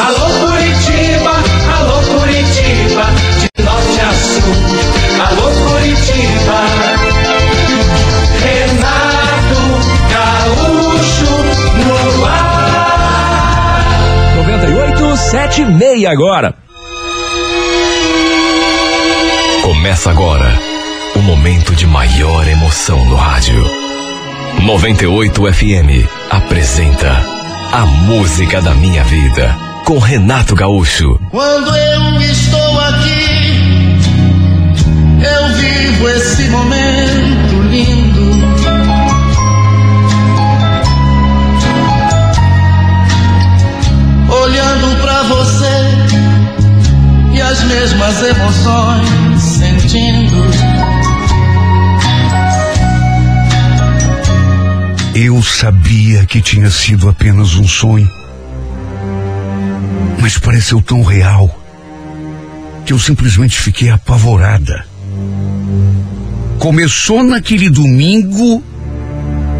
Alô Curitiba, alô Curitiba, de norte a sul. Alô Curitiba. Renato Gaúcho no ar. 98, 7 e meia agora. Começa agora o momento de maior emoção no rádio. 98 FM apresenta A Música da Minha Vida com Renato Gaúcho. Quando eu estou aqui, eu vivo esse momento lindo. Olhando pra você e as mesmas emoções sentindo. Eu sabia que tinha sido apenas um sonho. Mas pareceu tão real que eu simplesmente fiquei apavorada. Começou naquele domingo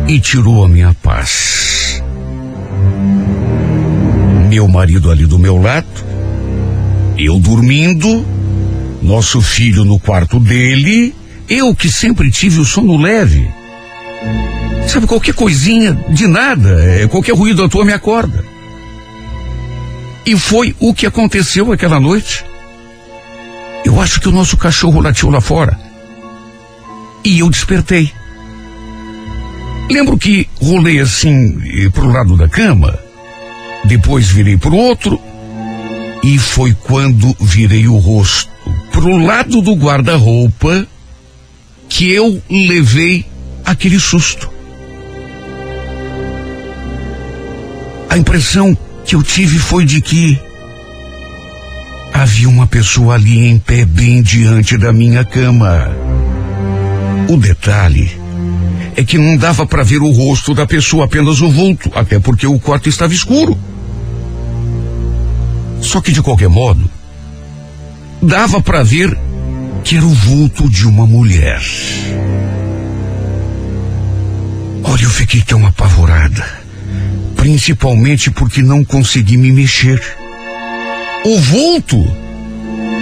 e tirou a minha paz. Meu marido ali do meu lado, eu dormindo, nosso filho no quarto dele, eu que sempre tive o sono leve. Sabe, qualquer coisinha, de nada, é, qualquer ruído à toa me acorda. E foi o que aconteceu aquela noite. Eu acho que o nosso cachorro latiu lá fora. E eu despertei. Lembro que rolei assim eh, pro lado da cama, depois virei pro outro, e foi quando virei o rosto pro lado do guarda-roupa que eu levei aquele susto. A impressão que eu tive foi de que havia uma pessoa ali em pé bem diante da minha cama. O detalhe é que não dava para ver o rosto da pessoa, apenas o vulto, até porque o quarto estava escuro. Só que de qualquer modo, dava para ver que era o vulto de uma mulher. Olha, eu fiquei tão apavorada, principalmente porque não consegui me mexer. O vulto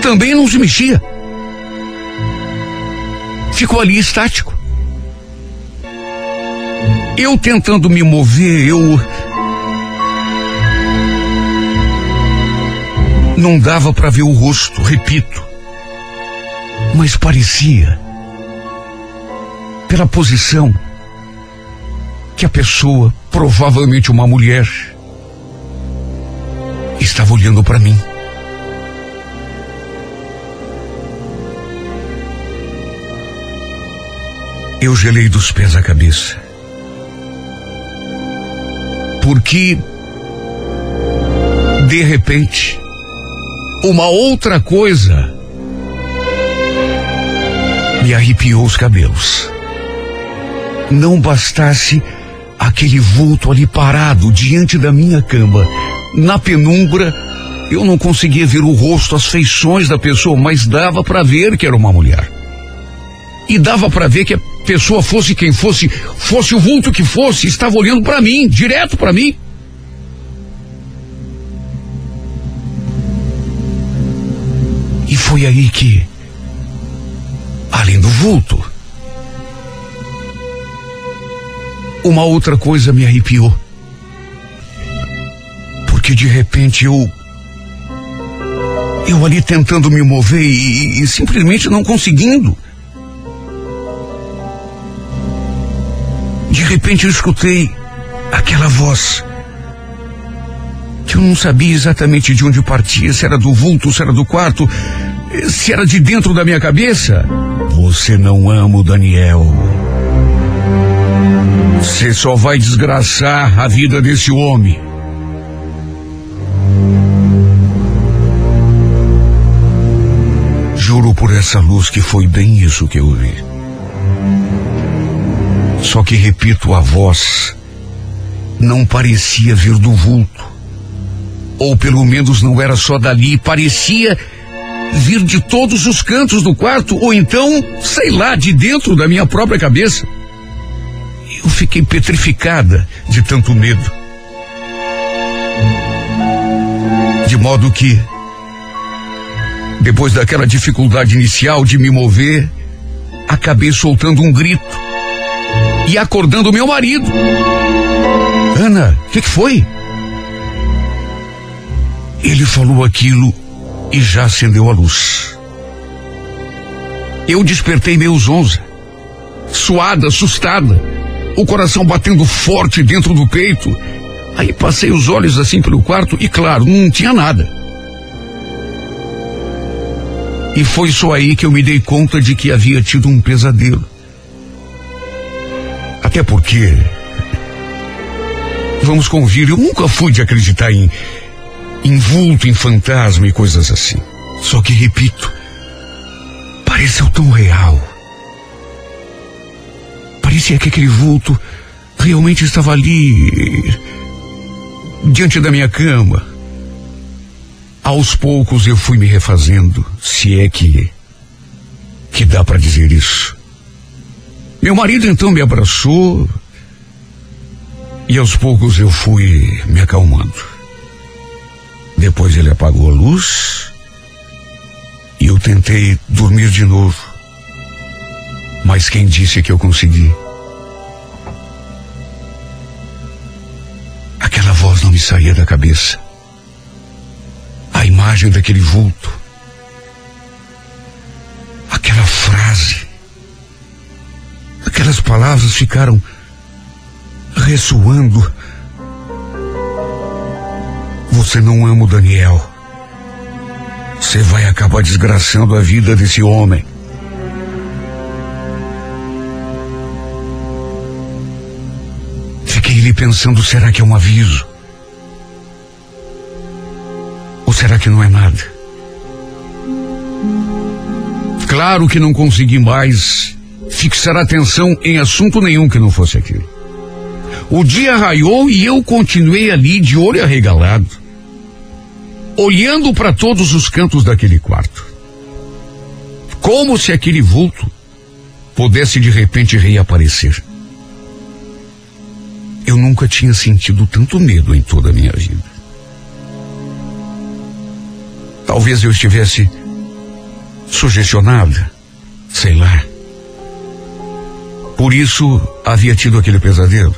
também não se mexia. Ficou ali estático. Eu tentando me mover, eu Não dava para ver o rosto, repito. Mas parecia, pela posição, que a pessoa, provavelmente uma mulher, estava olhando para mim. Eu gelei dos pés à cabeça. Porque, de repente, uma outra coisa me arrepiou os cabelos. Não bastasse aquele vulto ali parado diante da minha cama, na penumbra, eu não conseguia ver o rosto, as feições da pessoa, mas dava para ver que era uma mulher. E dava para ver que a pessoa fosse quem fosse, fosse o vulto que fosse, estava olhando para mim, direto para mim. E foi aí que, além do vulto, uma outra coisa me arrepiou. Porque de repente eu. Eu ali tentando me mover e, e simplesmente não conseguindo. De repente eu escutei aquela voz que eu não sabia exatamente de onde partia, se era do vulto, se era do quarto, se era de dentro da minha cabeça. Você não ama o Daniel. Você só vai desgraçar a vida desse homem. Juro por essa luz que foi bem isso que eu vi. Só que repito, a voz não parecia vir do vulto. Ou pelo menos não era só dali, parecia vir de todos os cantos do quarto, ou então, sei lá, de dentro da minha própria cabeça. Fiquei petrificada de tanto medo. De modo que, depois daquela dificuldade inicial de me mover, acabei soltando um grito e acordando meu marido. Ana, o que, que foi? Ele falou aquilo e já acendeu a luz. Eu despertei meio zonza, suada, assustada, o coração batendo forte dentro do peito. Aí passei os olhos assim pelo quarto e, claro, não tinha nada. E foi só aí que eu me dei conta de que havia tido um pesadelo. Até porque, vamos convir, eu nunca fui de acreditar em, em vulto, em fantasma e coisas assim. Só que, repito, pareceu tão real. Parecia que aquele vulto realmente estava ali, diante da minha cama. Aos poucos eu fui me refazendo, se é que que dá para dizer isso. Meu marido então me abraçou e aos poucos eu fui me acalmando. Depois ele apagou a luz e eu tentei dormir de novo. Mas quem disse que eu consegui? Aquela voz não me saía da cabeça. A imagem daquele vulto. Aquela frase. Aquelas palavras ficaram ressoando. Você não ama o Daniel. Você vai acabar desgraçando a vida desse homem. Ali pensando: será que é um aviso? Ou será que não é nada? Claro que não consegui mais fixar atenção em assunto nenhum que não fosse aquilo. O dia raiou e eu continuei ali de olho arregalado, olhando para todos os cantos daquele quarto. Como se aquele vulto pudesse de repente reaparecer. Eu nunca tinha sentido tanto medo em toda a minha vida. Talvez eu estivesse sugestionada, sei lá. Por isso havia tido aquele pesadelo.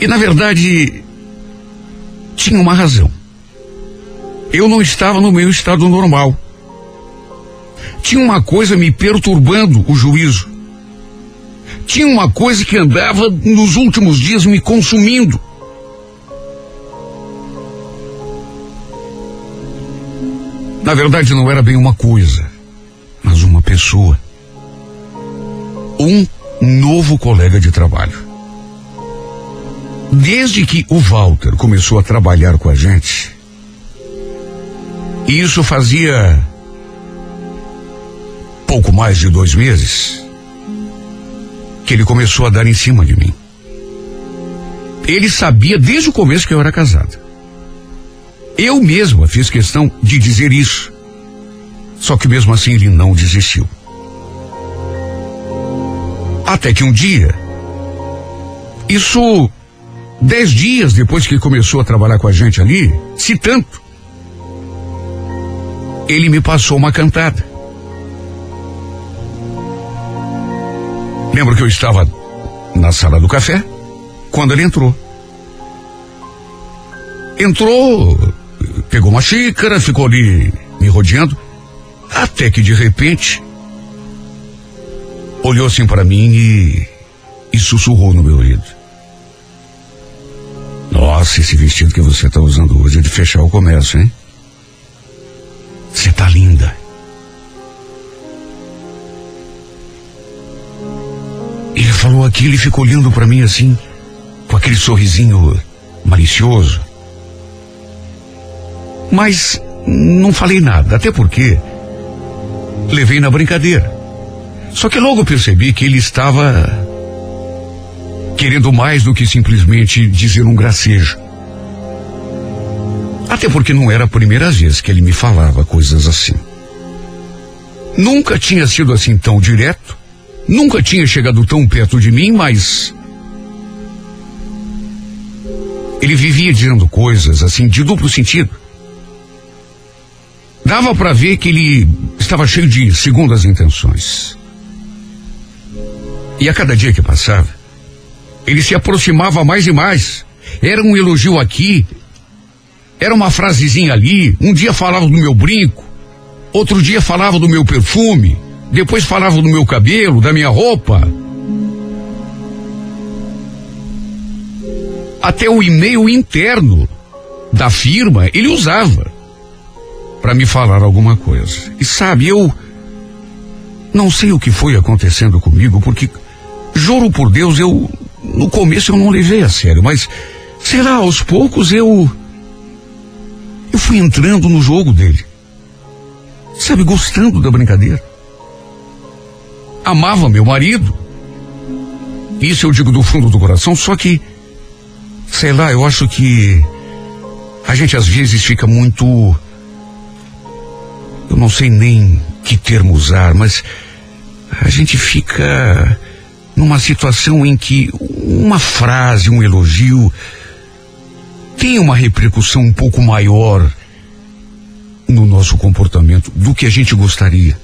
E na verdade, tinha uma razão. Eu não estava no meu estado normal. Tinha uma coisa me perturbando o juízo. Tinha uma coisa que andava nos últimos dias me consumindo. Na verdade, não era bem uma coisa, mas uma pessoa. Um novo colega de trabalho. Desde que o Walter começou a trabalhar com a gente, isso fazia pouco mais de dois meses, que ele começou a dar em cima de mim. Ele sabia desde o começo que eu era casada. Eu mesma fiz questão de dizer isso. Só que mesmo assim ele não desistiu. Até que um dia, isso dez dias depois que começou a trabalhar com a gente ali, se tanto, ele me passou uma cantada. Lembro que eu estava na sala do café quando ele entrou. Entrou, pegou uma xícara, ficou ali me rodeando, até que de repente olhou assim para mim e, e sussurrou no meu ouvido. Nossa, esse vestido que você está usando hoje é de fechar o comércio, hein? Você tá linda. Falou aquilo e ficou olhando para mim assim, com aquele sorrisinho malicioso. Mas não falei nada, até porque levei na brincadeira. Só que logo percebi que ele estava querendo mais do que simplesmente dizer um gracejo. Até porque não era a primeira vez que ele me falava coisas assim. Nunca tinha sido assim tão direto, nunca tinha chegado tão perto de mim, mas. Ele vivia dizendo coisas assim de duplo sentido. Dava para ver que ele estava cheio de segundas intenções. E a cada dia que passava, ele se aproximava mais e mais. Era um elogio aqui, era uma frasezinha ali. Um dia falava do meu brinco, outro dia falava do meu perfume, depois falava do meu cabelo, da minha roupa. Até o e-mail interno da firma ele usava para me falar alguma coisa. E sabe, eu não sei o que foi acontecendo comigo, porque juro por Deus, eu no começo eu não levei a sério, mas sei lá, aos poucos eu eu fui entrando no jogo dele. Sabe, gostando da brincadeira. Amava meu marido. Isso eu digo do fundo do coração, só que sei lá, eu acho que a gente às vezes fica muito eu não sei nem que termo usar, mas a gente fica numa situação em que uma frase, um elogio, tem uma repercussão um pouco maior no nosso comportamento do que a gente gostaria.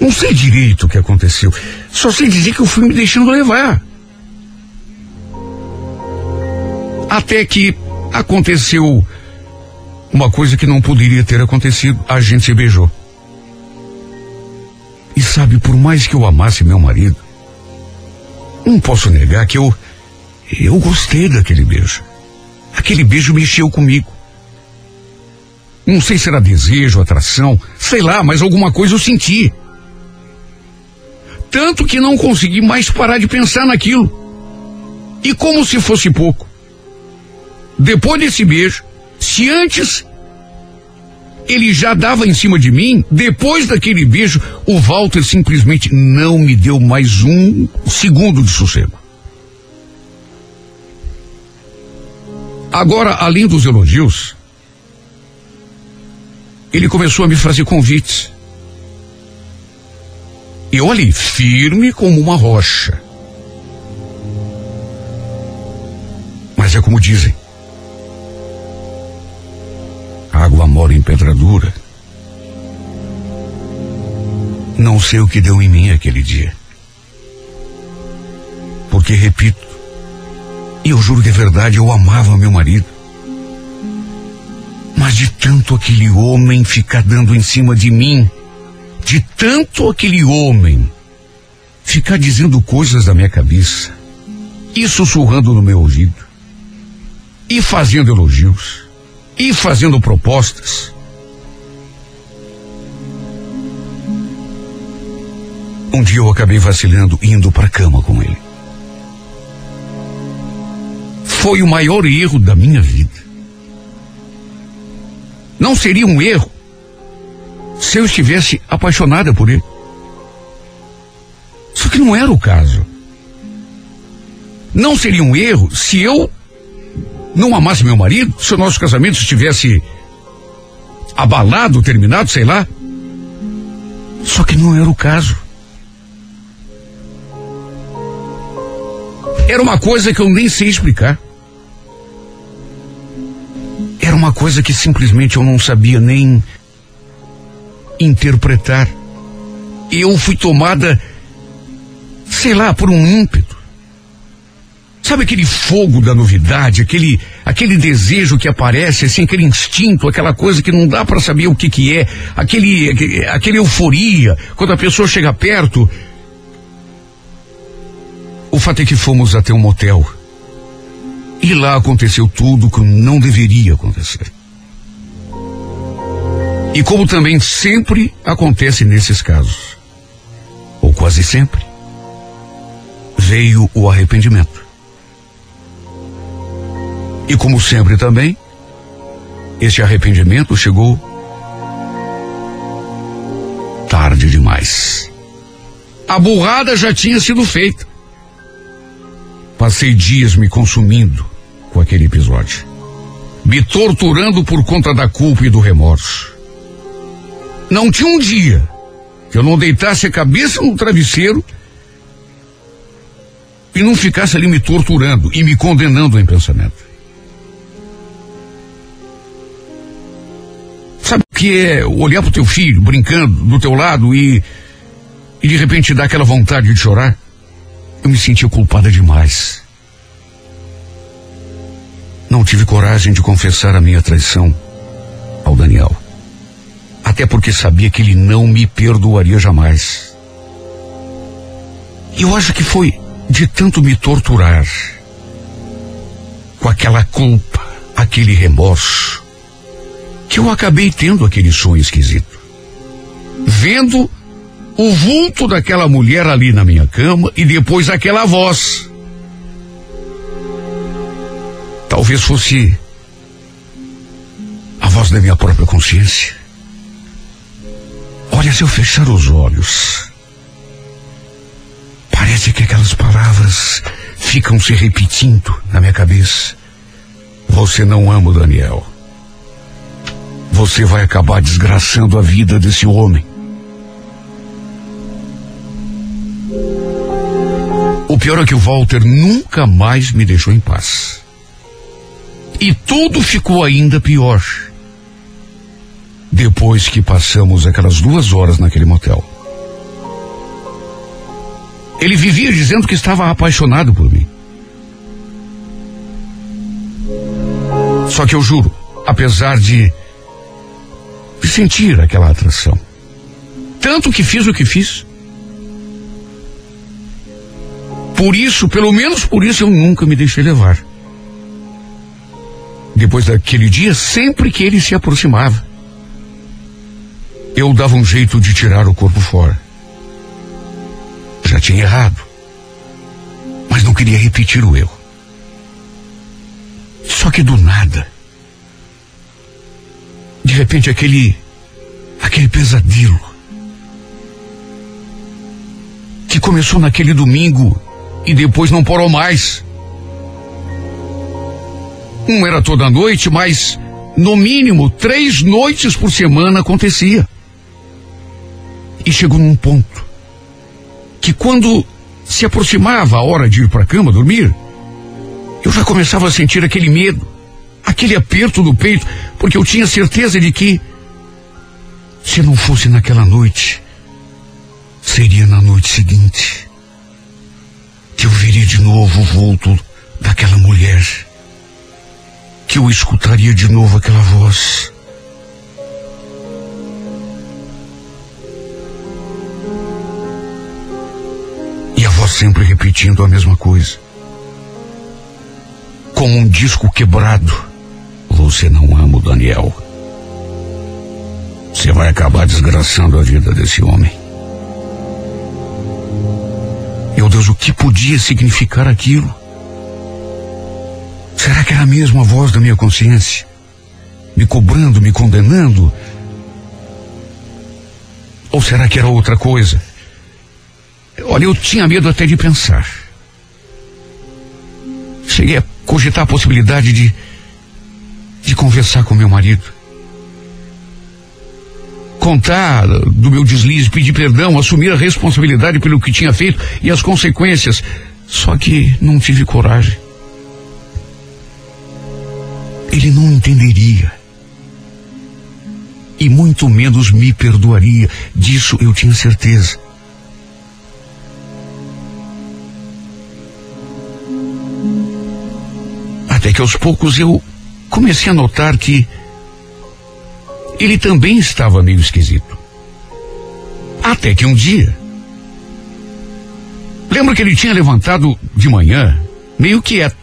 Não sei direito o que aconteceu. Só sei dizer que eu fui me deixando levar. Até que aconteceu uma coisa que não poderia ter acontecido. A gente se beijou. E sabe, por mais que eu amasse meu marido, não posso negar que eu. Eu gostei daquele beijo. Aquele beijo mexeu comigo. Não sei se era desejo, atração, sei lá, mas alguma coisa eu senti. Tanto que não consegui mais parar de pensar naquilo. E como se fosse pouco. Depois desse beijo, se antes ele já dava em cima de mim, depois daquele beijo, o Walter simplesmente não me deu mais um segundo de sossego. Agora, além dos elogios, ele começou a me fazer convites. E olhe, firme como uma rocha. Mas é como dizem, água mora em pedra dura. Não sei o que deu em mim aquele dia. Porque, repito, e eu juro que é verdade, eu amava meu marido. Mas de tanto aquele homem ficar dando em cima de mim, de tanto aquele homem ficar dizendo coisas da minha cabeça, e sussurrando no meu ouvido, e fazendo elogios, e fazendo propostas. Um dia eu acabei vacilando indo para a cama com ele. Foi o maior erro da minha vida. Não seria um erro se eu estivesse apaixonada por ele. Só que não era o caso. Não seria um erro se eu não amasse meu marido, se o nosso casamento estivesse abalado, terminado, sei lá. Só que não era o caso. Era uma coisa que eu nem sei explicar. Era uma coisa que simplesmente eu não sabia nem interpretar. Eu fui tomada, sei lá, por um ímpeto. Sabe aquele fogo da novidade, aquele aquele desejo que aparece, assim, aquele instinto, aquela coisa que não dá para saber o que que é, aquele, aquele aquele euforia quando a pessoa chega perto. O fato é que fomos até um motel. E lá aconteceu tudo que não deveria acontecer. E como também sempre acontece nesses casos, ou quase sempre, veio o arrependimento. E como sempre também, esse arrependimento chegou tarde demais. A burrada já tinha sido feita. Passei dias me consumindo com aquele episódio, me torturando por conta da culpa e do remorso. Não tinha um dia que eu não deitasse a cabeça no travesseiro e não ficasse ali me torturando e me condenando em pensamento. Sabe o que é olhar pro teu filho brincando do teu lado e, e de repente dar aquela vontade de chorar? Eu me sentia culpada demais. Não tive coragem de confessar a minha traição ao Daniel. Até porque sabia que ele não me perdoaria jamais. Eu acho que foi de tanto me torturar, com aquela culpa, aquele remorso, que eu acabei tendo aquele sonho esquisito. Vendo o vulto daquela mulher ali na minha cama e depois aquela voz. Talvez fosse a voz da minha própria consciência. Olha, se eu fechar os olhos, parece que aquelas palavras ficam se repetindo na minha cabeça. Você não ama o Daniel. Você vai acabar desgraçando a vida desse homem. O pior é que o Walter nunca mais me deixou em paz. E tudo ficou ainda pior. Depois que passamos aquelas duas horas naquele motel. Ele vivia dizendo que estava apaixonado por mim. Só que eu juro, apesar de, sentir aquela atração, tanto que fiz o que fiz, por isso, pelo menos por isso, eu nunca me deixei levar. Depois daquele dia, sempre que ele se aproximava, eu dava um jeito de tirar o corpo fora. Já tinha errado, mas não queria repetir o erro. Só que do nada, de repente aquele, aquele pesadelo que começou naquele domingo e depois não parou mais. Um era toda noite, mas no mínimo três noites por semana acontecia. E chegou num ponto que quando se aproximava a hora de ir para a cama dormir, eu já começava a sentir aquele medo, aquele aperto no peito, porque eu tinha certeza de que, se não fosse naquela noite, seria na noite seguinte que eu veria de novo o vulto daquela mulher, que eu escutaria de novo aquela voz. E a voz sempre repetindo a mesma coisa. Como um disco quebrado. Você não ama o Daniel. Você vai acabar desgraçando a vida desse homem. Meu Deus, o que podia significar aquilo? Será que era mesmo a voz da minha consciência? Me cobrando, me condenando? Ou será que era outra coisa? Olha, eu tinha medo até de pensar. Cheguei a cogitar a possibilidade de, de conversar com meu marido. Contar do meu deslize, pedir perdão, assumir a responsabilidade pelo que tinha feito e as consequências. Só que não tive coragem. Ele não entenderia. E muito menos me perdoaria. Disso eu tinha certeza. Que aos poucos eu comecei a notar que ele também estava meio esquisito. Até que um dia. Lembro que ele tinha levantado de manhã, meio quieto.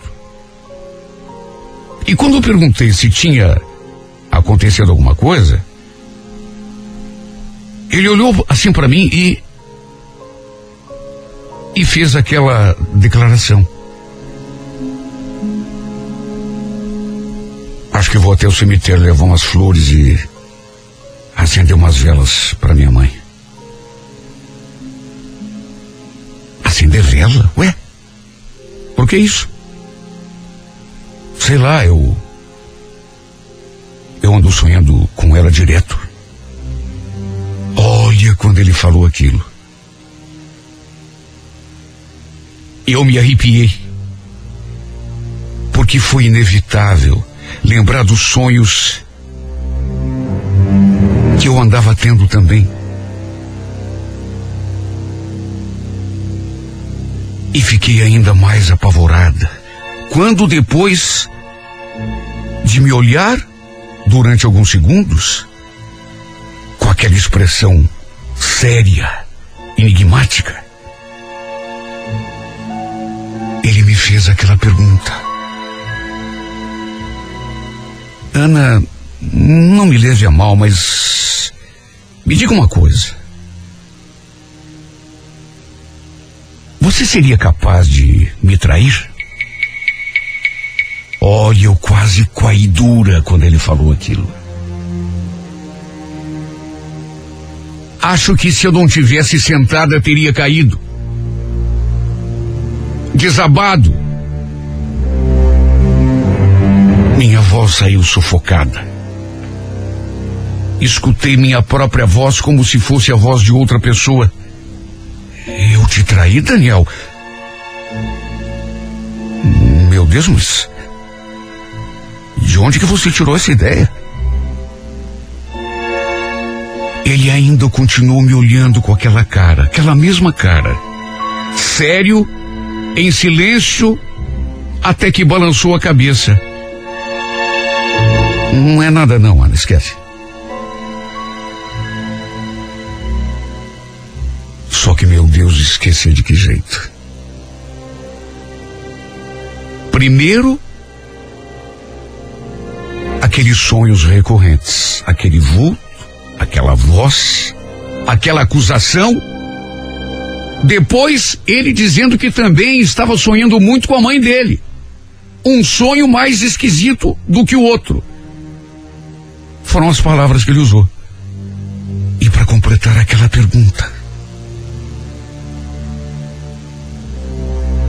E quando eu perguntei se tinha acontecido alguma coisa, ele olhou assim para mim e. e fez aquela declaração. Acho que vou até o cemitério levar umas flores e acender umas velas para minha mãe. Acender vela? Ué? Por que isso? Sei lá, eu. Eu ando sonhando com ela direto. Olha quando ele falou aquilo. Eu me arrepiei. Porque foi inevitável lembrar dos sonhos que eu andava tendo também. E fiquei ainda mais apavorada quando depois de me olhar durante alguns segundos, com aquela expressão séria, enigmática, ele me fez aquela pergunta. Ana, não me leve a mal, mas me diga uma coisa. Você seria capaz de me trair? Olha, eu quase caí dura quando ele falou aquilo. Acho que se eu não tivesse sentada, teria caído. Desabado. Minha voz saiu sufocada. Escutei minha própria voz como se fosse a voz de outra pessoa. Eu te traí, Daniel? Meu Deus, mas de onde que você tirou essa ideia? Ele ainda continuou me olhando com aquela cara, aquela mesma cara. Sério, em silêncio, até que balançou a cabeça. Não é nada não, Ana, esquece. Só que, meu Deus, esquecer de que jeito? Primeiro, aqueles sonhos recorrentes, aquele vulto, aquela voz, aquela acusação. Depois, ele dizendo que também estava sonhando muito com a mãe dele. Um sonho mais esquisito do que o outro. Foram as palavras que ele usou. E para completar aquela pergunta.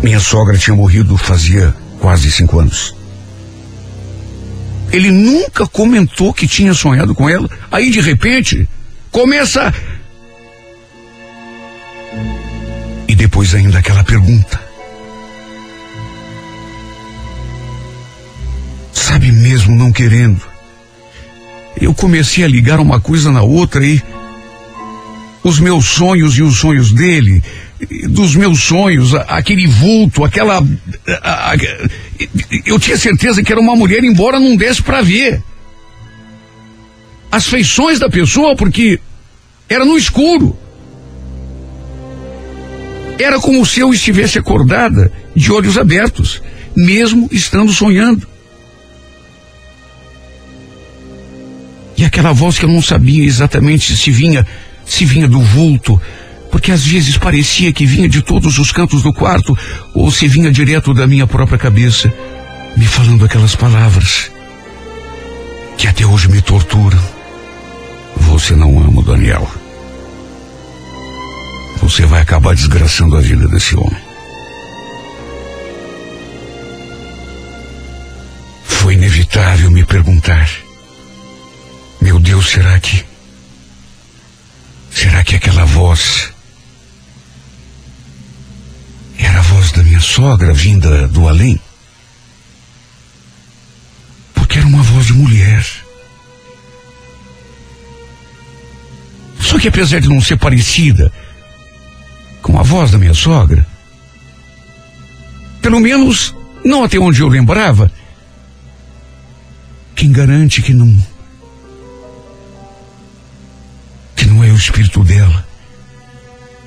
Minha sogra tinha morrido fazia quase cinco anos. Ele nunca comentou que tinha sonhado com ela. Aí, de repente, começa. E depois ainda aquela pergunta. Sabe mesmo, não querendo. Eu comecei a ligar uma coisa na outra e. Os meus sonhos e os sonhos dele, dos meus sonhos, aquele vulto, aquela. A, a, eu tinha certeza que era uma mulher, embora não desse para ver. As feições da pessoa, porque era no escuro. Era como se eu estivesse acordada, de olhos abertos, mesmo estando sonhando. E aquela voz que eu não sabia exatamente se vinha, se vinha do vulto, porque às vezes parecia que vinha de todos os cantos do quarto ou se vinha direto da minha própria cabeça, me falando aquelas palavras que até hoje me torturam. Você não ama o Daniel. Você vai acabar desgraçando a vida desse homem. Foi inevitável me perguntar: Meu Deus, será que. Será que aquela voz era a voz da minha sogra vinda do além? Porque era uma voz de mulher. Só que apesar de não ser parecida com a voz da minha sogra, pelo menos não até onde eu lembrava, quem garante que não que não é o espírito dela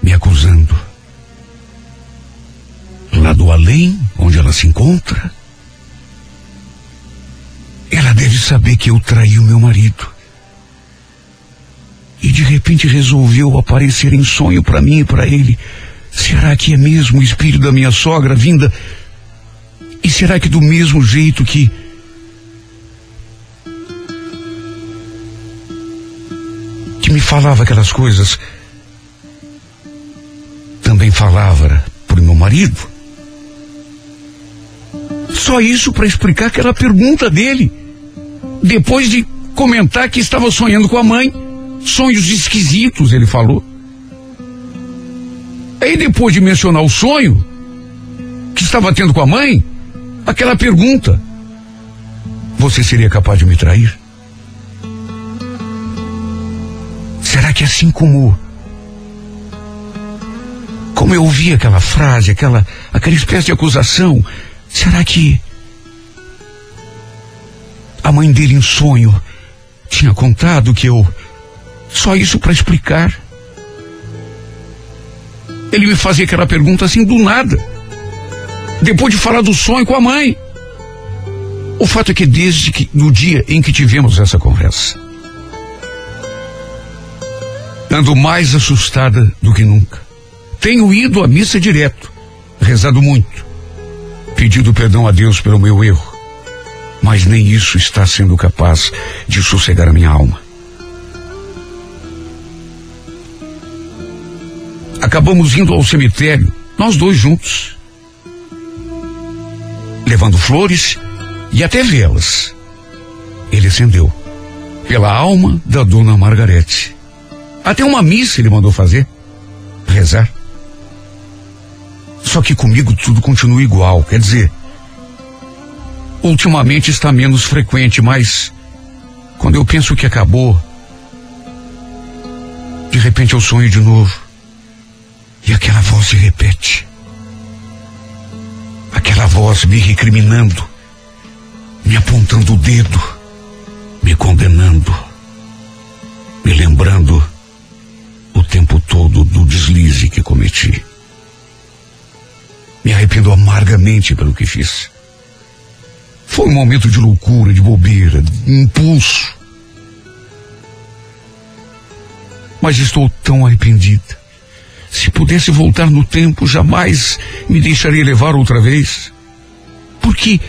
me acusando lá do além, onde ela se encontra, ela deve saber que eu traí o meu marido. E de repente resolveu aparecer em sonho para mim e para ele. Será que é mesmo o espírito da minha sogra vinda? E será que do mesmo jeito que que me falava aquelas coisas, também falava pro meu marido? Só isso para explicar aquela pergunta dele. Depois de comentar que estava sonhando com a mãe, sonhos esquisitos, ele falou. Aí depois de mencionar o sonho, que estava tendo com a mãe, aquela pergunta: Você seria capaz de me trair? Será que assim como como eu ouvi aquela frase, aquela aquela espécie de acusação, será que a mãe dele em sonho tinha contado que eu só isso para explicar? Ele me fazia aquela pergunta assim do nada. Depois de falar do sonho com a mãe. O fato é que desde que no dia em que tivemos essa conversa, ando mais assustada do que nunca. Tenho ido à missa direto, rezado muito, pedido perdão a Deus pelo meu erro, mas nem isso está sendo capaz de sossegar a minha alma. Acabamos indo ao cemitério, nós dois juntos, levando flores e até velas. Ele acendeu pela alma da dona Margarete. Até uma missa ele mandou fazer, rezar. Só que comigo tudo continua igual, quer dizer, ultimamente está menos frequente, mas quando eu penso que acabou, de repente eu sonho de novo. E aquela voz se repete. Aquela voz me recriminando, me apontando o dedo, me condenando, me lembrando tempo todo do deslize que cometi. Me arrependo amargamente pelo que fiz. Foi um momento de loucura, de bobeira, de impulso. Mas estou tão arrependida. Se pudesse voltar no tempo, jamais me deixaria levar outra vez. Porque,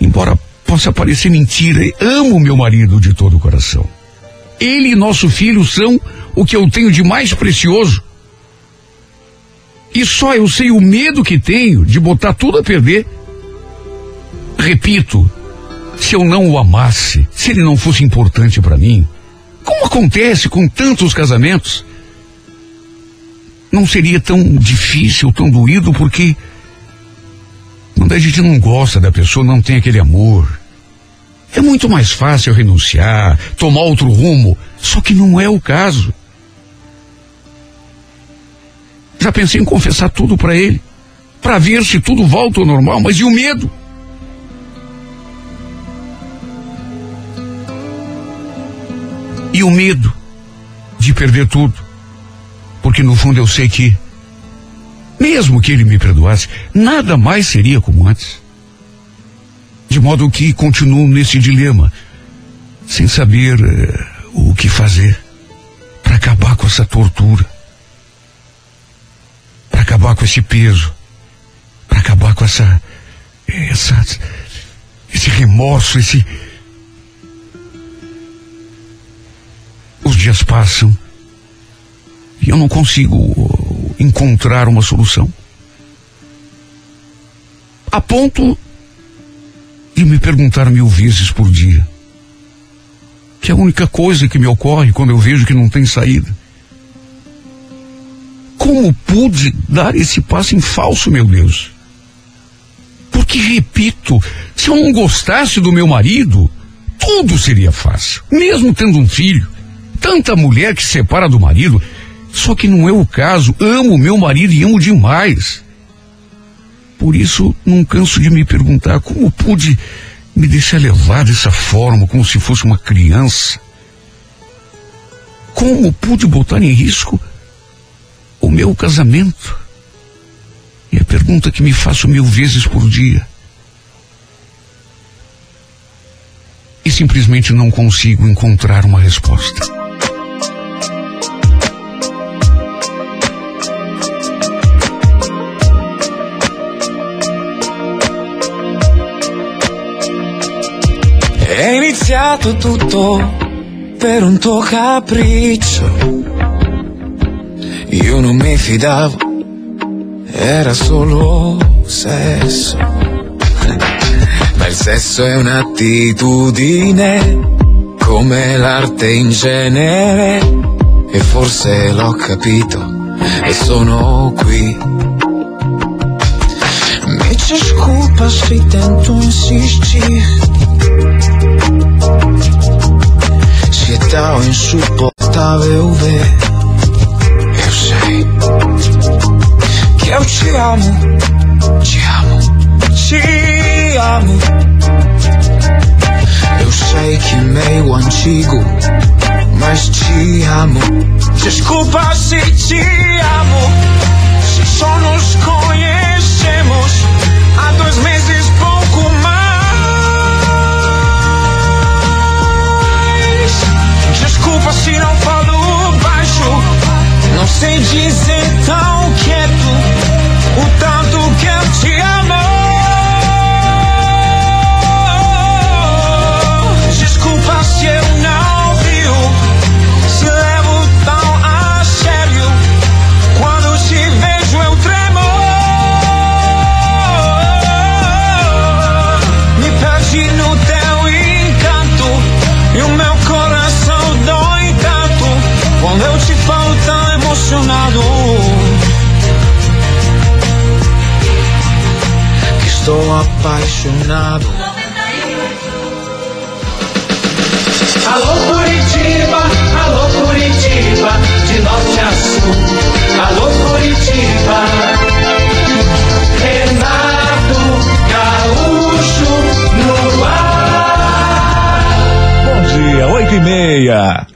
embora possa parecer mentira, amo meu marido de todo o coração. Ele e nosso filho são o que eu tenho de mais precioso. E só eu sei o medo que tenho de botar tudo a perder. Repito, se eu não o amasse, se ele não fosse importante para mim, como acontece com tantos casamentos, não seria tão difícil, tão doído, porque quando a gente não gosta da pessoa, não tem aquele amor. É muito mais fácil renunciar, tomar outro rumo, só que não é o caso. Já pensei em confessar tudo para ele, para ver se tudo volta ao normal, mas e o medo? E o medo de perder tudo. Porque no fundo eu sei que, mesmo que ele me perdoasse, nada mais seria como antes. De modo que continuo nesse dilema, sem saber eh, o que fazer para acabar com essa tortura, para acabar com esse peso, para acabar com essa, essa, esse remorso, esse. Os dias passam e eu não consigo encontrar uma solução. A ponto de me perguntar mil vezes por dia. Que é a única coisa que me ocorre quando eu vejo que não tem saída. Como pude dar esse passo em falso, meu Deus? Porque, repito, se eu não gostasse do meu marido, tudo seria fácil. Mesmo tendo um filho. Tanta mulher que se separa do marido. Só que não é o caso. Amo meu marido e amo demais. Por isso, não canso de me perguntar como pude me deixar levar dessa forma, como se fosse uma criança. Como pude botar em risco o meu casamento? E a pergunta que me faço mil vezes por dia. E simplesmente não consigo encontrar uma resposta. Iniziato tutto per un tuo capriccio. Io non mi fidavo, era solo sesso. Ma il sesso è un'attitudine, come l'arte in genere. E forse l'ho capito e sono qui. Se tento insistir. Se é tão insuportável ver, eu sei que eu te amo, te amo, te amo. Eu sei que meio antigo, mas te amo. Desculpa se te amo, se só nos conhecemos Desculpa se não falo baixo, não sei dizer Que estou apaixonado. Alô Curitiba, alô Curitiba, de norte a sul. Alô Curitiba, Renato Gaúcho no ar. Bom dia, oito e meia.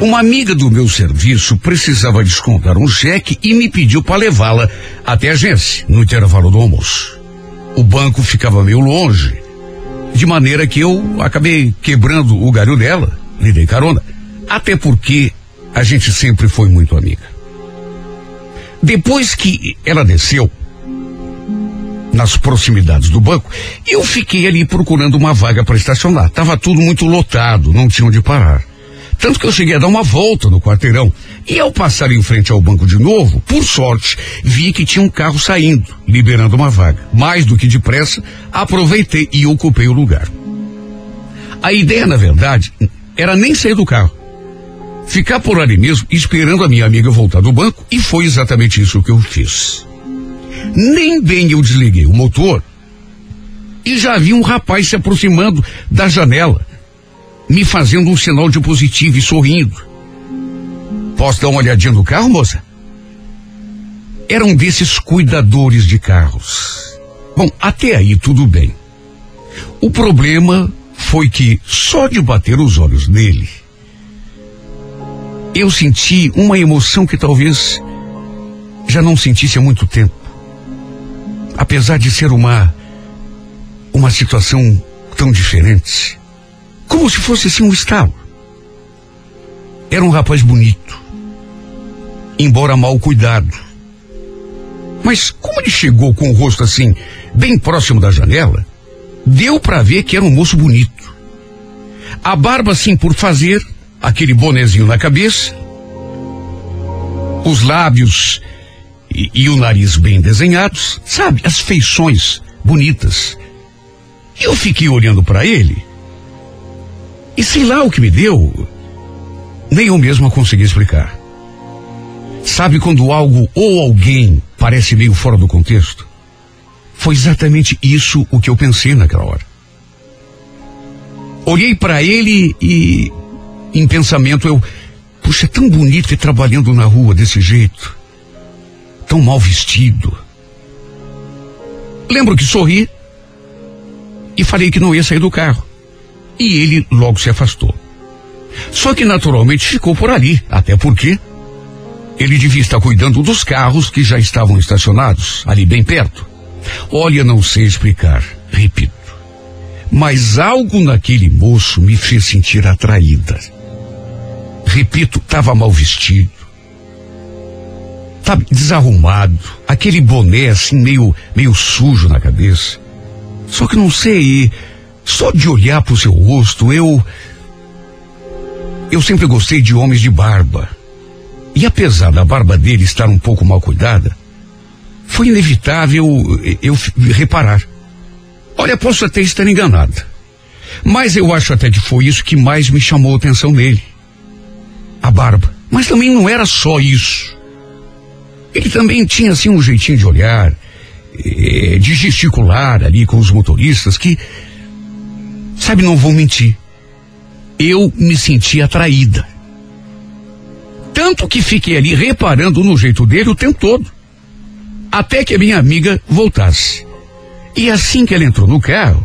Uma amiga do meu serviço precisava descontar um cheque e me pediu para levá-la até a agência, no intervalo do almoço. O banco ficava meio longe, de maneira que eu acabei quebrando o galho dela, lhe dei carona. Até porque a gente sempre foi muito amiga. Depois que ela desceu, nas proximidades do banco, eu fiquei ali procurando uma vaga para estacionar. Tava tudo muito lotado, não tinha onde parar. Tanto que eu cheguei a dar uma volta no quarteirão. E ao passar em frente ao banco de novo, por sorte, vi que tinha um carro saindo, liberando uma vaga. Mais do que depressa, aproveitei e ocupei o lugar. A ideia, na verdade, era nem sair do carro. Ficar por ali mesmo, esperando a minha amiga voltar do banco, e foi exatamente isso que eu fiz. Nem bem eu desliguei o motor, e já vi um rapaz se aproximando da janela me fazendo um sinal de positivo e sorrindo. Posso dar uma olhadinha no carro, moça? Era um desses cuidadores de carros. Bom, até aí tudo bem. O problema foi que só de bater os olhos nele, eu senti uma emoção que talvez já não sentisse há muito tempo. Apesar de ser uma uma situação tão diferente. Como se fosse assim um estalo. Era um rapaz bonito, embora mal cuidado. Mas como ele chegou com o rosto assim, bem próximo da janela, deu para ver que era um moço bonito. A barba assim por fazer, aquele bonezinho na cabeça, os lábios e, o nariz bem desenhados, sabe, as feições bonitas. Eu fiquei olhando para ele e sei lá o que me deu, nem eu mesma consegui explicar. Sabe quando algo ou alguém parece meio fora do contexto? Foi exatamente isso o que eu pensei naquela hora. Olhei para ele e, em pensamento, eu, puxa, é tão bonito ir trabalhando na rua desse jeito, tão mal vestido. Lembro que sorri e falei que não ia sair do carro. E ele logo se afastou. Só que naturalmente ficou por ali, até porque ele devia estar cuidando dos carros que já estavam estacionados ali bem perto. Olha, não sei explicar, repito. Mas algo naquele moço me fez sentir atraída. repito, estava mal vestido. Estava desarrumado, aquele boné assim meio, meio sujo na cabeça. Só que não sei, só de olhar para o seu rosto, eu. Eu sempre gostei de homens de barba. E apesar da barba dele estar um pouco mal cuidada, foi inevitável eu reparar. Olha, posso até estar enganada. Mas eu acho até que foi isso que mais me chamou a atenção nele. A barba. Mas também não era só isso. Ele também tinha assim um jeitinho de olhar, eh, de gesticular ali com os motoristas que, sabe, não vou mentir. Eu me senti atraída. Tanto que fiquei ali reparando no jeito dele o tempo todo. Até que a minha amiga voltasse. E assim que ela entrou no carro,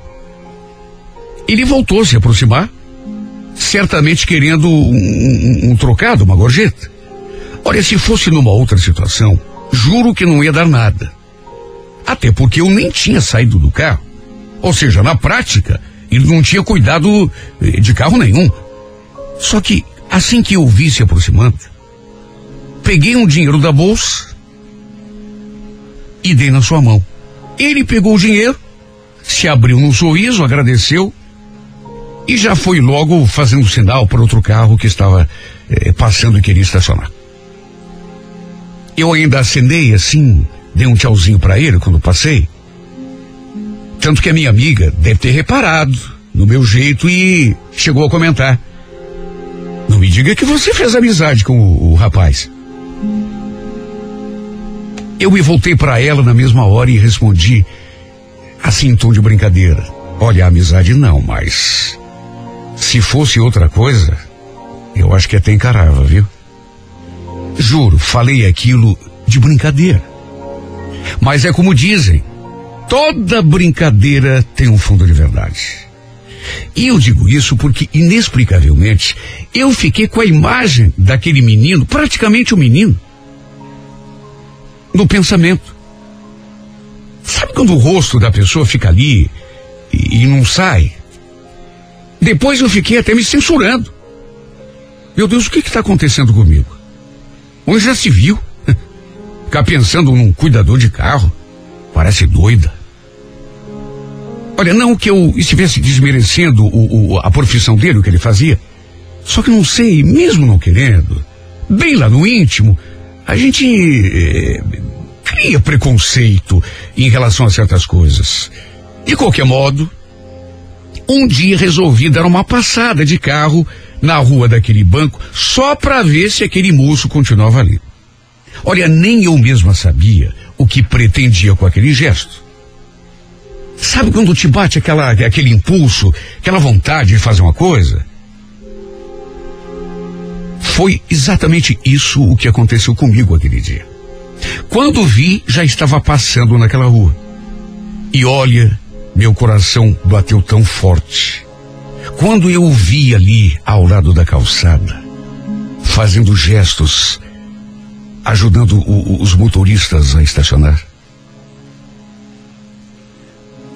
ele voltou a se aproximar, certamente querendo um, um, um trocado, uma gorjeta. Olha, se fosse numa outra situação, juro que não ia dar nada. Até porque eu nem tinha saído do carro. Ou seja, na prática, ele não tinha cuidado eh, de carro nenhum. Só que, assim que eu vi se aproximando, peguei um dinheiro da bolsa e dei na sua mão. Ele pegou o dinheiro, se abriu num sorriso, agradeceu e já foi logo fazendo sinal para outro carro que estava eh, passando e queria estacionar. Eu ainda acenei assim, dei um tchauzinho para ele quando passei. Tanto que a minha amiga deve ter reparado no meu jeito e chegou a comentar. Não me diga que você fez amizade com o, o rapaz. Eu me voltei para ela na mesma hora e respondi, assim em tom de brincadeira. Olha, amizade não, mas se fosse outra coisa, eu acho que até encarava, viu? Juro, falei aquilo de brincadeira. Mas é como dizem, toda brincadeira tem um fundo de verdade. E eu digo isso porque, inexplicavelmente, eu fiquei com a imagem daquele menino, praticamente o um menino, no pensamento. Sabe quando o rosto da pessoa fica ali e, e não sai? Depois eu fiquei até me censurando. Meu Deus, o que está acontecendo comigo? Onde já se viu? Ficar pensando num cuidador de carro. Parece doida. Olha, não que eu estivesse desmerecendo o, o, a profissão dele, o que ele fazia. Só que não sei, mesmo não querendo, bem lá no íntimo, a gente eh, cria preconceito em relação a certas coisas. De qualquer modo, um dia resolvi dar uma passada de carro na rua daquele banco só para ver se aquele moço continuava ali. Olha, nem eu mesma sabia o que pretendia com aquele gesto. Sabe quando te bate aquela, aquele impulso, aquela vontade de fazer uma coisa? Foi exatamente isso o que aconteceu comigo aquele dia. Quando vi, já estava passando naquela rua. E olha, meu coração bateu tão forte. Quando eu o vi ali ao lado da calçada, fazendo gestos, ajudando o, os motoristas a estacionar,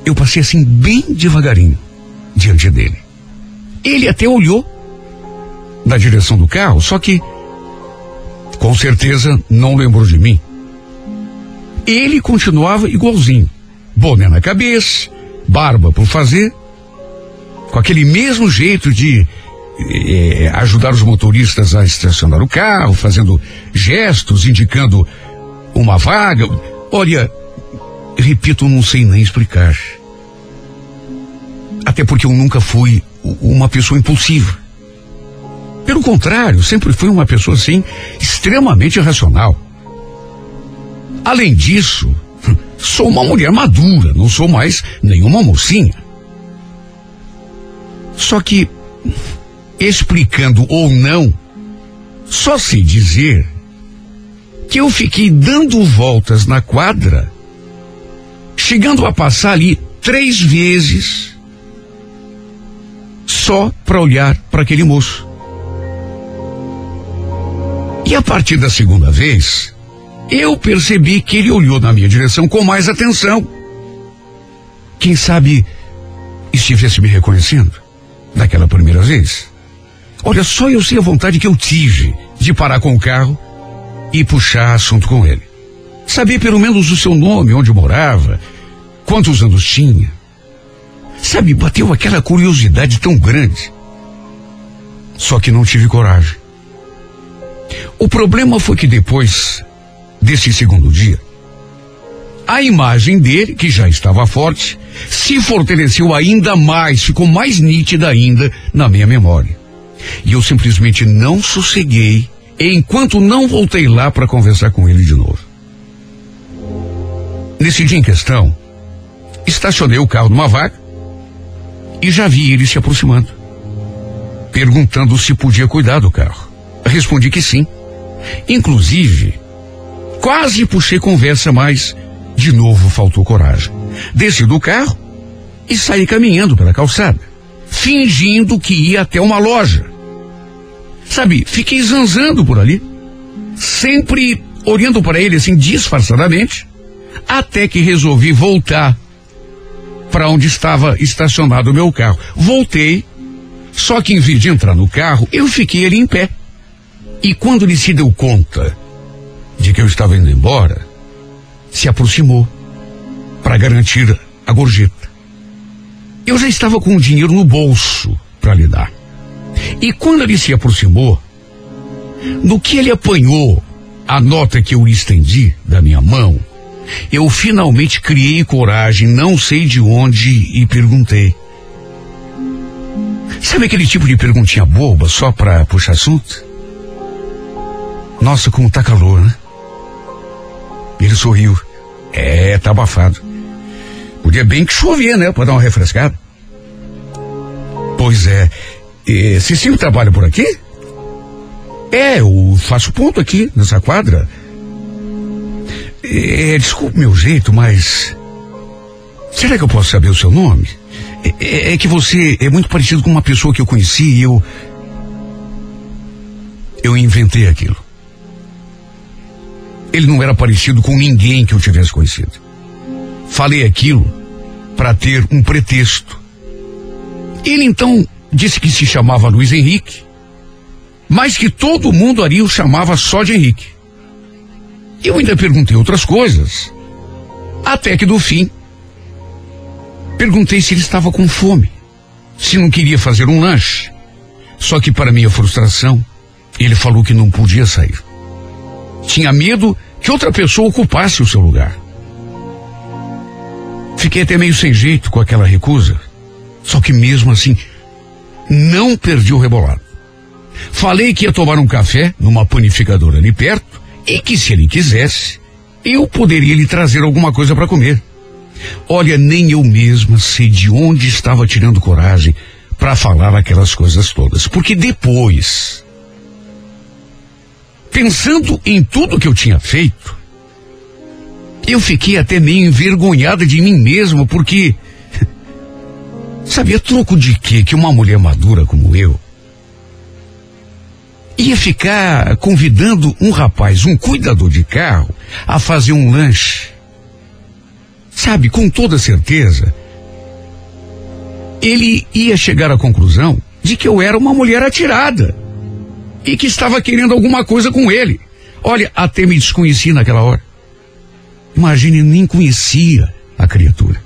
eu passei assim bem devagarinho diante dele. Ele até olhou na direção do carro, só que com certeza não lembrou de mim. Ele continuava igualzinho, boné na cabeça, barba por fazer, com aquele mesmo jeito de eh, ajudar os motoristas a estacionar o carro, fazendo gestos, indicando uma vaga. Olha, repito, não sei nem explicar. Até porque eu nunca fui uma pessoa impulsiva. Pelo contrário, sempre fui uma pessoa assim, extremamente racional. Além disso, sou uma mulher madura, não sou mais nenhuma mocinha. Só que, explicando ou não, só sei dizer que eu fiquei dando voltas na quadra, chegando a passar ali três vezes só para olhar para aquele moço. E a partir da segunda vez, eu percebi que ele olhou na minha direção com mais atenção. Quem sabe estivesse me reconhecendo daquela primeira vez. Olha, só eu sei a vontade que eu tive de parar com o carro e puxar assunto com ele. Saber pelo menos o seu nome, onde morava, quantos anos tinha. Sabe, bateu aquela curiosidade tão grande. Só que não tive coragem. O problema foi que depois desse segundo dia, a imagem dele, que já estava forte, se fortaleceu ainda mais, ficou mais nítida ainda na minha memória. E eu simplesmente não sosseguei enquanto não voltei lá para conversar com ele de novo. Nesse dia em questão, estacionei o carro numa vaga e já vi ele se aproximando, perguntando se podia cuidar do carro. Respondi que sim. Inclusive, quase puxei conversa, mas de novo faltou coragem. Desci do carro e saí caminhando pela calçada, fingindo que ia até uma loja. Sabe, fiquei zanzando por ali, sempre olhando para ele assim disfarçadamente, até que resolvi voltar para onde estava estacionado o meu carro. Voltei, só que em vez de entrar no carro, eu fiquei ali em pé. E quando ele se deu conta de que eu estava indo embora, se aproximou para garantir a gorjeta. Eu já estava com o dinheiro no bolso para lhe dar. E quando ele se aproximou, no que ele apanhou a nota que eu lhe estendi da minha mão, eu finalmente criei coragem, não sei de onde, e perguntei. Sabe aquele tipo de perguntinha boba só para puxar assunto? Nossa, como tá calor, né? Ele sorriu. É, tá abafado. Podia bem que chovia, né? Pra dar uma refrescada. Pois é. E, Cicinho trabalha por aqui? É, eu faço ponto aqui, nessa quadra. É, desculpe meu jeito, mas. Será que eu posso saber o seu nome? É, é, é que você é muito parecido com uma pessoa que eu conheci e eu. Eu inventei aquilo. Ele não era parecido com ninguém que eu tivesse conhecido. Falei aquilo para ter um pretexto. Ele então disse que se chamava Luiz Henrique, mas que todo mundo ali o chamava só de Henrique. Eu ainda perguntei outras coisas. Até que do fim, perguntei se ele estava com fome, se não queria fazer um lanche. Só que para minha frustração, ele falou que não podia sair. Tinha medo que outra pessoa ocupasse o seu lugar. Fiquei até meio sem jeito com aquela recusa. Só que mesmo assim, não perdi o rebolado. Falei que ia tomar um café numa panificadora ali perto e que se ele quisesse, eu poderia lhe trazer alguma coisa para comer. Olha, nem eu mesma sei de onde estava tirando coragem para falar aquelas coisas todas, porque depois, pensando em tudo que eu tinha feito, eu fiquei até meio envergonhada de mim mesma, porque sabia troco de quê? Que uma mulher madura como eu ia ficar convidando um rapaz, um cuidador de carro, a fazer um lanche. Sabe, com toda certeza, ele ia chegar à conclusão de que eu era uma mulher atirada e que estava querendo alguma coisa com ele. Olha, até me desconheci naquela hora. Imagine, nem conhecia a criatura.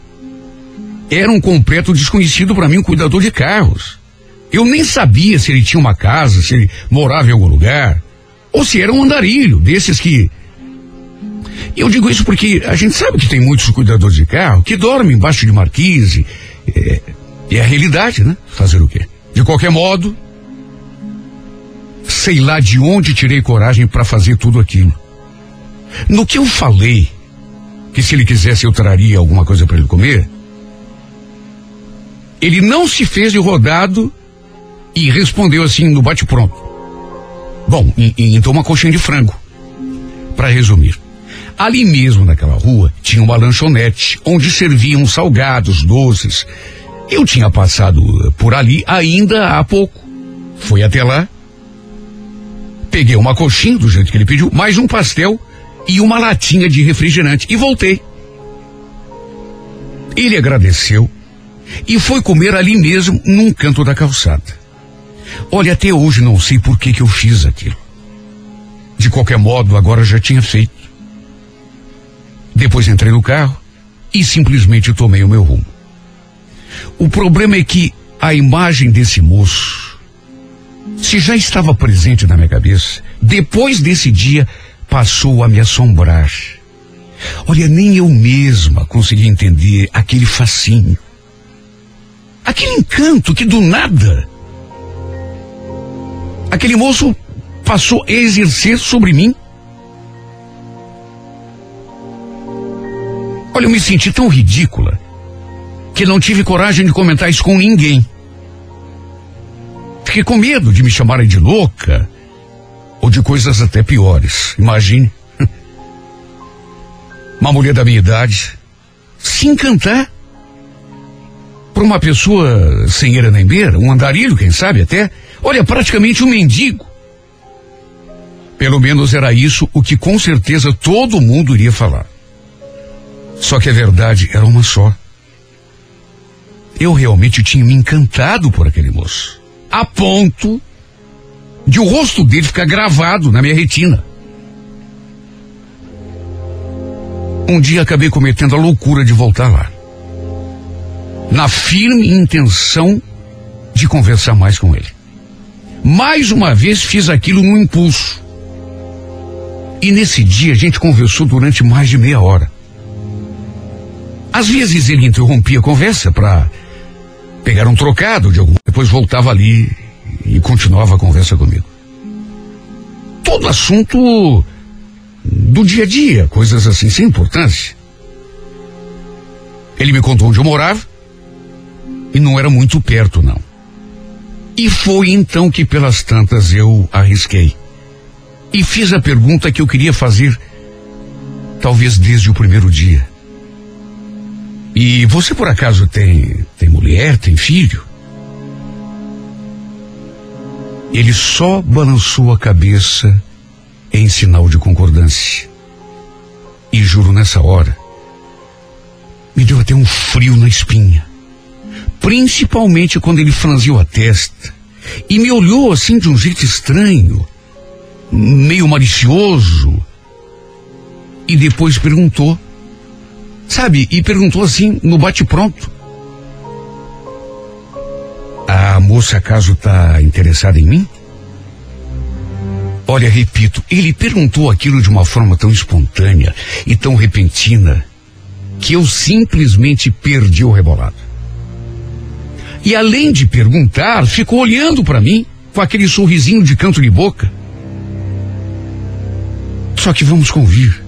Era um completo desconhecido para mim, um cuidador de carros. Eu nem sabia se ele tinha uma casa, se ele morava em algum lugar, ou se era um andarilho, desses que. Eu digo isso porque a gente sabe que tem muitos cuidadores de carro que dormem embaixo de marquise. É, é a realidade, né? Fazer o quê? De qualquer modo, sei lá de onde tirei coragem para fazer tudo aquilo. No que eu falei, que se ele quisesse eu traria alguma coisa para ele comer, ele não se fez de rodado e respondeu assim no bate-pronto. Bom, e, e, então uma coxinha de frango. Para resumir, ali mesmo naquela rua tinha uma lanchonete onde serviam salgados, doces. Eu tinha passado por ali ainda há pouco. Fui até lá, peguei uma coxinha do jeito que ele pediu, mais um pastel e uma latinha de refrigerante e voltei. Ele agradeceu e foi comer ali mesmo num canto da calçada. Olha, até hoje não sei por que, que eu fiz aquilo. De qualquer modo, agora já tinha feito. Depois entrei no carro e simplesmente tomei o meu rumo. O problema é que a imagem desse moço, se já estava presente na minha cabeça, depois desse dia passou a me assombrar. Olha, nem eu mesma consegui entender aquele fascínio. Aquele encanto que do nada. Aquele moço passou a exercer sobre mim. Olha, eu me senti tão ridícula que não tive coragem de comentar isso com ninguém. Fiquei com medo de me chamarem de louca ou de coisas até piores. Imagine. Uma mulher da minha idade se encantar por uma pessoa sem eira nem beira, um andarilho, quem sabe até. Olha, praticamente um mendigo. Pelo menos era isso o que com certeza todo mundo iria falar. Só que a verdade era uma só. Eu realmente tinha me encantado por aquele moço. A ponto de o rosto dele ficar gravado na minha retina. Um dia acabei cometendo a loucura de voltar lá. Na firme intenção de conversar mais com ele. Mais uma vez fiz aquilo num impulso. E nesse dia a gente conversou durante mais de meia hora. Às vezes ele interrompia a conversa para pegar um trocado de algum, depois voltava ali e continuava a conversa comigo. Todo assunto do dia a dia, coisas assim sem importância. Ele me contou onde eu morava e não era muito perto, não. E foi então que pelas tantas eu arrisquei. E fiz a pergunta que eu queria fazer, talvez desde o primeiro dia. E você por acaso tem, tem mulher, tem filho? Ele só balançou a cabeça em sinal de concordância. E juro nessa hora, me deu até um frio na espinha. Principalmente quando ele franziu a testa e me olhou assim de um jeito estranho, meio malicioso. E depois perguntou, sabe, e perguntou assim, no bate-pronto. A moça acaso está interessada em mim? Olha, repito, ele perguntou aquilo de uma forma tão espontânea e tão repentina que eu simplesmente perdi o rebolado. E além de perguntar, ficou olhando para mim com aquele sorrisinho de canto de boca. Só que vamos convir.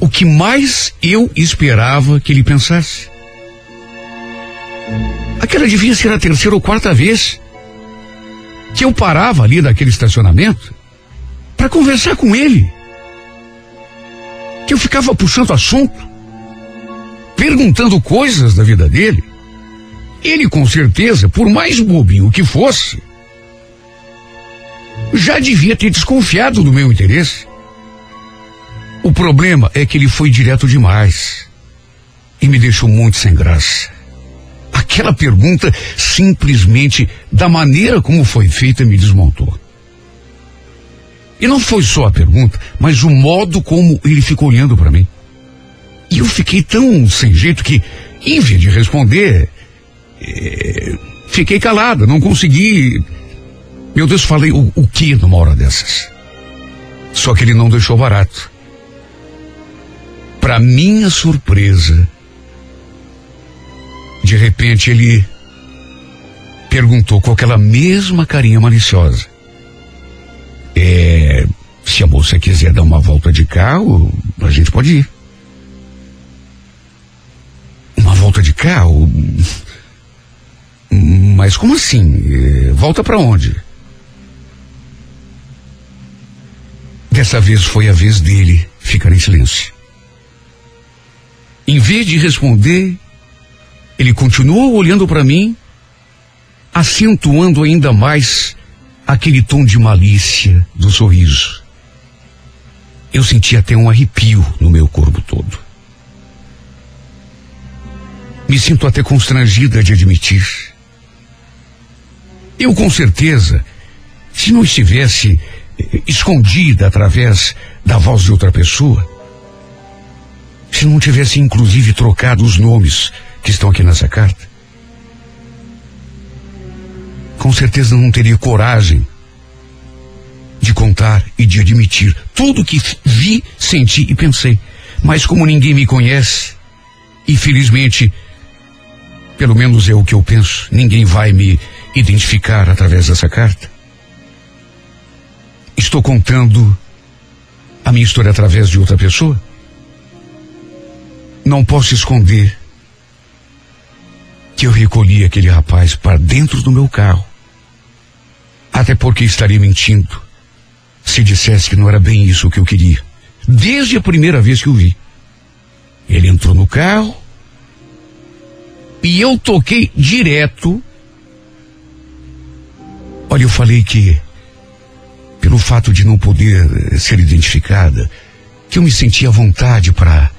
O que mais eu esperava que ele pensasse? Aquela devia ser a terceira ou quarta vez que eu parava ali naquele estacionamento para conversar com ele. Que eu ficava puxando assunto, perguntando coisas da vida dele. Ele, com certeza, por mais bobinho que fosse, já devia ter desconfiado do meu interesse. O problema é que ele foi direto demais e me deixou muito sem graça. Aquela pergunta, simplesmente, da maneira como foi feita, me desmontou. E não foi só a pergunta, mas o modo como ele ficou olhando para mim. E eu fiquei tão sem jeito que, em vez de responder, é, fiquei calada, não consegui. Meu Deus, falei o, o que numa hora dessas? Só que ele não deixou barato. Para minha surpresa, de repente ele perguntou com aquela mesma carinha maliciosa. É, se a moça quiser dar uma volta de carro, a gente pode ir. Uma volta de carro? Mas como assim? É, volta para onde? Dessa vez foi a vez dele ficar em silêncio. Em vez de responder, ele continuou olhando para mim, acentuando ainda mais aquele tom de malícia do sorriso. Eu senti até um arrepio no meu corpo todo. Me sinto até constrangida de admitir Eu com certeza, se não estivesse eh, escondida através da voz de outra pessoa, se não tivesse inclusive trocado os nomes que estão aqui nessa carta, com certeza não teria coragem de contar e de admitir tudo que vi, senti e pensei. Mas como ninguém me conhece, e felizmente, pelo menos é o que eu penso, ninguém vai me identificar através dessa carta. Estou contando a minha história através de outra pessoa. Não posso esconder que eu recolhi aquele rapaz para dentro do meu carro. Até porque estaria mentindo se dissesse que não era bem isso que eu queria. Desde a primeira vez que o vi. Ele entrou no carro e eu toquei direto. Olha, eu falei que, pelo fato de não poder ser identificada, que eu me sentia à vontade para.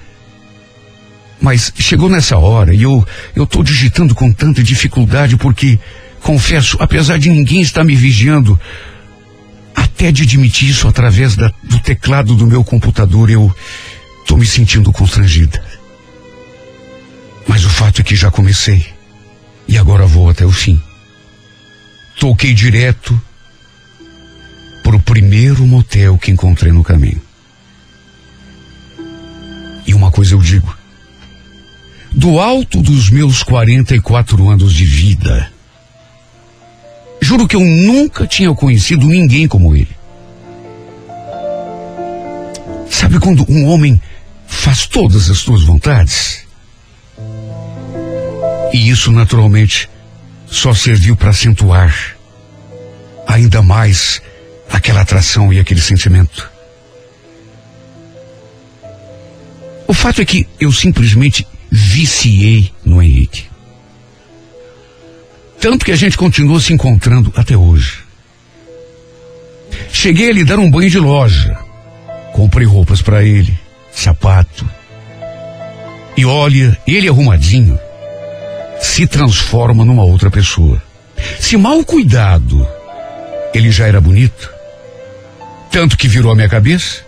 Mas chegou nessa hora e eu eu estou digitando com tanta dificuldade porque confesso, apesar de ninguém estar me vigiando, até de admitir isso através da, do teclado do meu computador, eu estou me sentindo constrangida. Mas o fato é que já comecei. E agora vou até o fim. Toquei direto para o primeiro motel que encontrei no caminho. E uma coisa eu digo. Do alto dos meus 44 anos de vida, Juro que eu nunca tinha conhecido ninguém como ele. Sabe quando um homem faz todas as suas vontades? E isso naturalmente só serviu para acentuar ainda mais aquela atração e aquele sentimento. O fato é que eu simplesmente viciei no Henrique. Tanto que a gente continua se encontrando até hoje. Cheguei a lhe dar um banho de loja. Comprei roupas para ele, sapato. E olha, ele arrumadinho se transforma numa outra pessoa. Se mal cuidado, ele já era bonito. Tanto que virou a minha cabeça.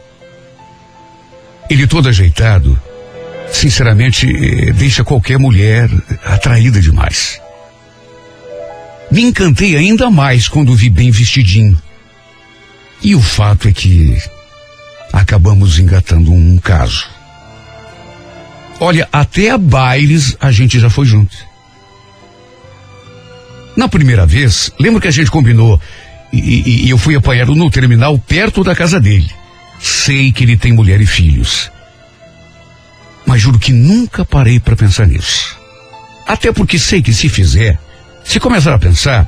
Ele todo ajeitado, sinceramente, eh, deixa qualquer mulher atraída demais. Me encantei ainda mais quando vi bem vestidinho. E o fato é que acabamos engatando um caso. Olha, até a bailes a gente já foi junto. Na primeira vez, lembro que a gente combinou e, e, e eu fui apanhado no terminal perto da casa dele. Sei que ele tem mulher e filhos. Mas juro que nunca parei para pensar nisso. Até porque sei que se fizer, se começar a pensar,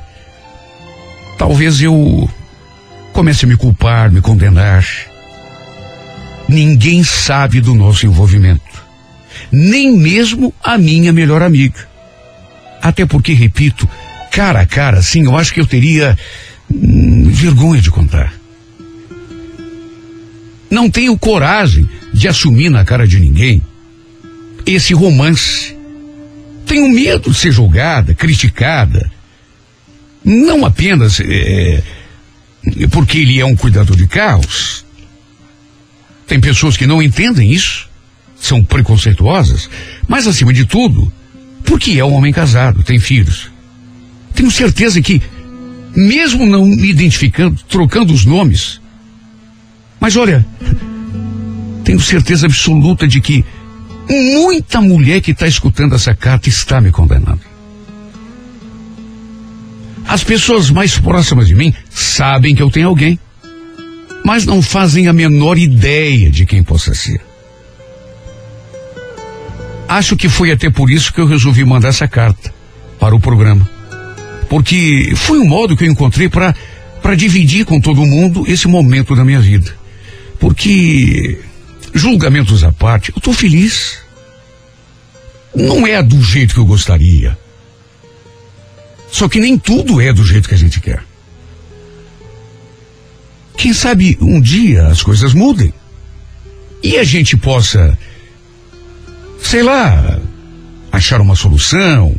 talvez eu comece a me culpar, me condenar. Ninguém sabe do nosso envolvimento. Nem mesmo a minha melhor amiga. Até porque, repito, cara a cara, sim, eu acho que eu teria hum, vergonha de contar. Não tenho coragem de assumir na cara de ninguém esse romance tenho medo de ser julgada, criticada. Não apenas é, porque ele é um cuidador de carros. Tem pessoas que não entendem isso, são preconceituosas, mas acima de tudo, porque é um homem casado, tem filhos. Tenho certeza que, mesmo não me identificando, trocando os nomes, mas olha, tenho certeza absoluta de que Muita mulher que está escutando essa carta está me condenando. As pessoas mais próximas de mim sabem que eu tenho alguém, mas não fazem a menor ideia de quem possa ser. Acho que foi até por isso que eu resolvi mandar essa carta para o programa. Porque foi um modo que eu encontrei para dividir com todo mundo esse momento da minha vida. Porque julgamentos à parte, eu estou feliz. Não é do jeito que eu gostaria. Só que nem tudo é do jeito que a gente quer. Quem sabe um dia as coisas mudem e a gente possa, sei lá, achar uma solução.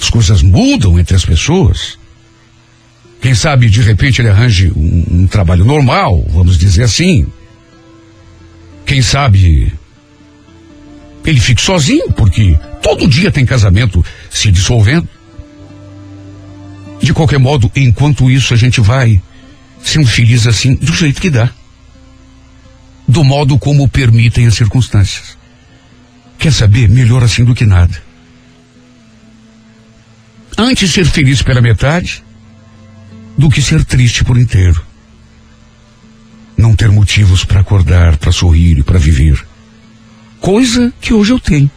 As coisas mudam entre as pessoas. Quem sabe, de repente, ele arranje um, um trabalho normal, vamos dizer assim. Quem sabe ele fique sozinho, porque todo dia tem casamento se dissolvendo. De qualquer modo, enquanto isso, a gente vai sendo feliz assim, do jeito que dá. Do modo como permitem as circunstâncias. Quer saber? Melhor assim do que nada. Antes ser feliz pela metade do que ser triste por inteiro. Não ter motivos para acordar, para sorrir e para viver. Coisa que hoje eu tenho.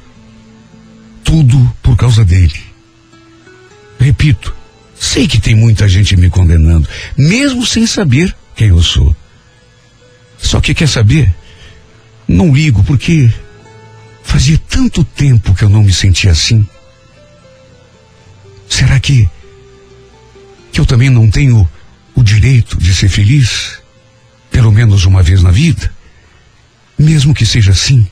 Tudo por causa dele. Repito, sei que tem muita gente me condenando, mesmo sem saber quem eu sou. Só que quer saber? Não ligo porque fazia tanto tempo que eu não me sentia assim. Será que que eu também não tenho o direito de ser feliz? Pelo menos uma vez na vida? Mesmo que seja assim,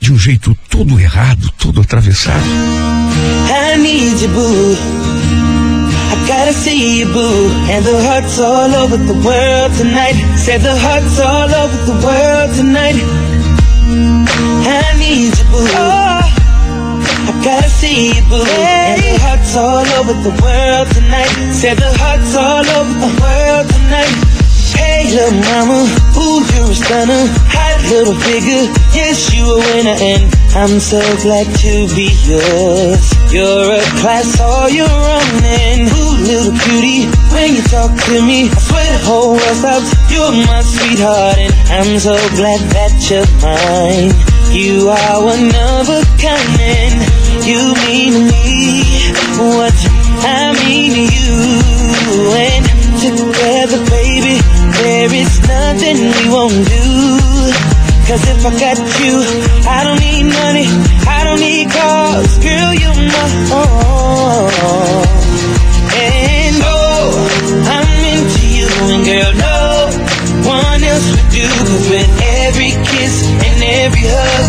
de um jeito todo errado, todo atravessado. I need you, boo. I gotta see you, boo. And the hearts all over the world tonight. Said the hearts all over the world tonight. I need you, boo. Oh, I gotta see you, boo. And the hearts all over the world tonight. Said the hearts all over the world tonight. Hey, little mama, ooh, you're a stunner. Hot little figure, yes, you a winner, and I'm so glad to be yours. You're a class all your own, and ooh, little cutie, when you talk to me, I swear the whole world stops. You're my sweetheart, and I'm so glad that you're mine. You are one of a kind, and you mean me what I mean to you, and together, baby. There is nothing we won't do. Cause if I got you, I don't need money, I don't need cars, girl, you're my own. And oh, I'm into you, and girl, no one else would do. Cause with every kiss and every hug,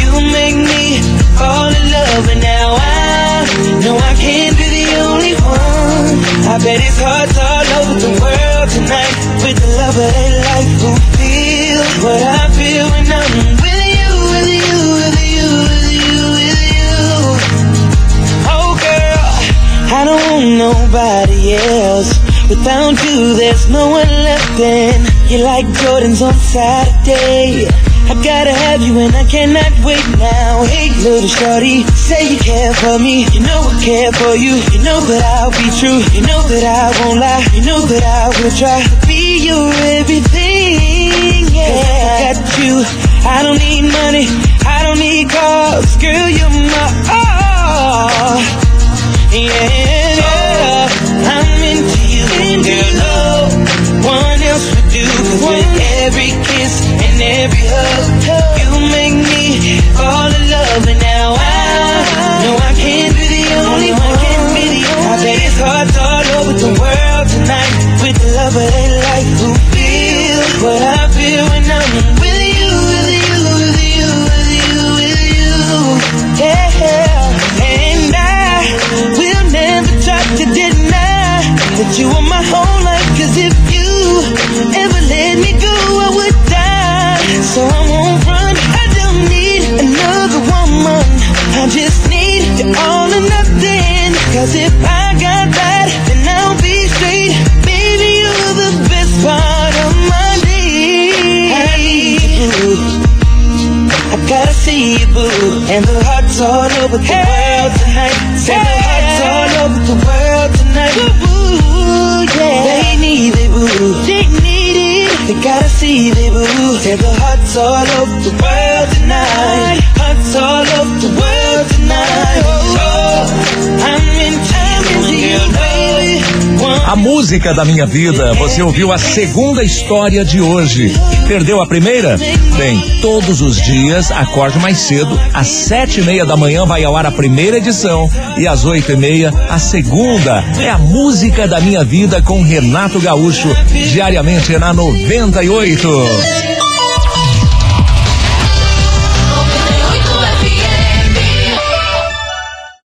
you make me fall in love. And now I know I can't be the only one. I bet it's hard all over the world tonight with the love of their life who feel what I feel when I'm with you, with you, with you, with you, with you. Oh girl, I don't want nobody else. Without you, there's no one left. And you're like Jordans on Saturday. I gotta have you and I cannot wait now. Hey, little shorty, say you care for me. You know I care for you. You know that I'll be true. You know that I won't lie. You know that I will try to be your everything. Cause if I got that, then I'll be straight. Baby, you're the best part of my day. I need you. I gotta see you, boo. And the hearts all over the world tonight. Say the hearts all over the world tonight. Boo, yeah. They need it, boo. They need it. They gotta see it, boo. Say the hearts all over the world tonight. Hearts all over the world tonight. Oh, A música da minha vida, você ouviu a segunda história de hoje. Perdeu a primeira? Bem, todos os dias, acorde mais cedo, às sete e meia da manhã vai ao ar a primeira edição e às oito e meia a segunda. É a música da minha vida com Renato Gaúcho, diariamente na 98.